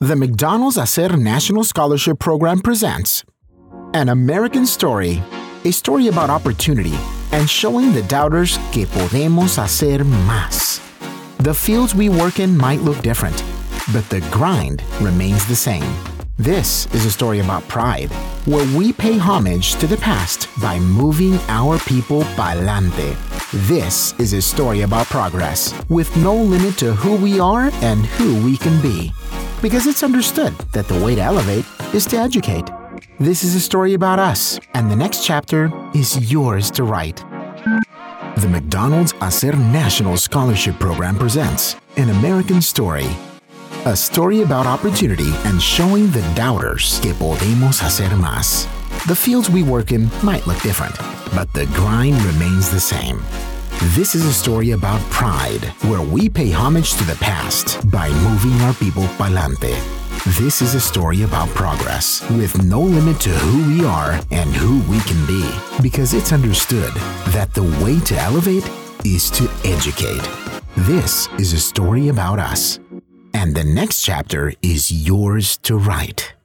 The McDonald's Hacer National Scholarship Program presents An American Story, a story about opportunity and showing the doubters que podemos hacer más. The fields we work in might look different, but the grind remains the same. This is a story about pride, where we pay homage to the past by moving our people pa'lante. This is a story about progress, with no limit to who we are and who we can be. Because it's understood that the way to elevate is to educate. This is a story about us, and the next chapter is yours to write. The McDonald's Hacer National Scholarship Program presents An American Story a story about opportunity and showing the doubters que podemos hacer más. The fields we work in might look different, but the grind remains the same. This is a story about pride, where we pay homage to the past by moving our people pa'lante. This is a story about progress, with no limit to who we are and who we can be, because it's understood that the way to elevate is to educate. This is a story about us and the next chapter is yours to write.